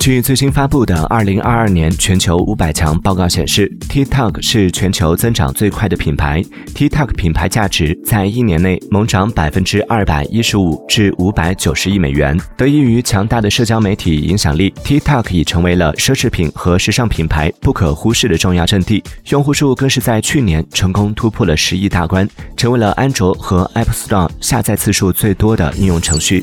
据最新发布的2022年全球五百强报告显示，TikTok 是全球增长最快的品牌。TikTok 品牌价值在一年内猛涨百分之二百一十五至五百九十亿美元。得益于强大的社交媒体影响力，TikTok 已成为了奢侈品和时尚品牌不可忽视的重要阵地。用户数更是在去年成功突破了十亿大关，成为了安卓和 App Store 下载次数最多的应用程序。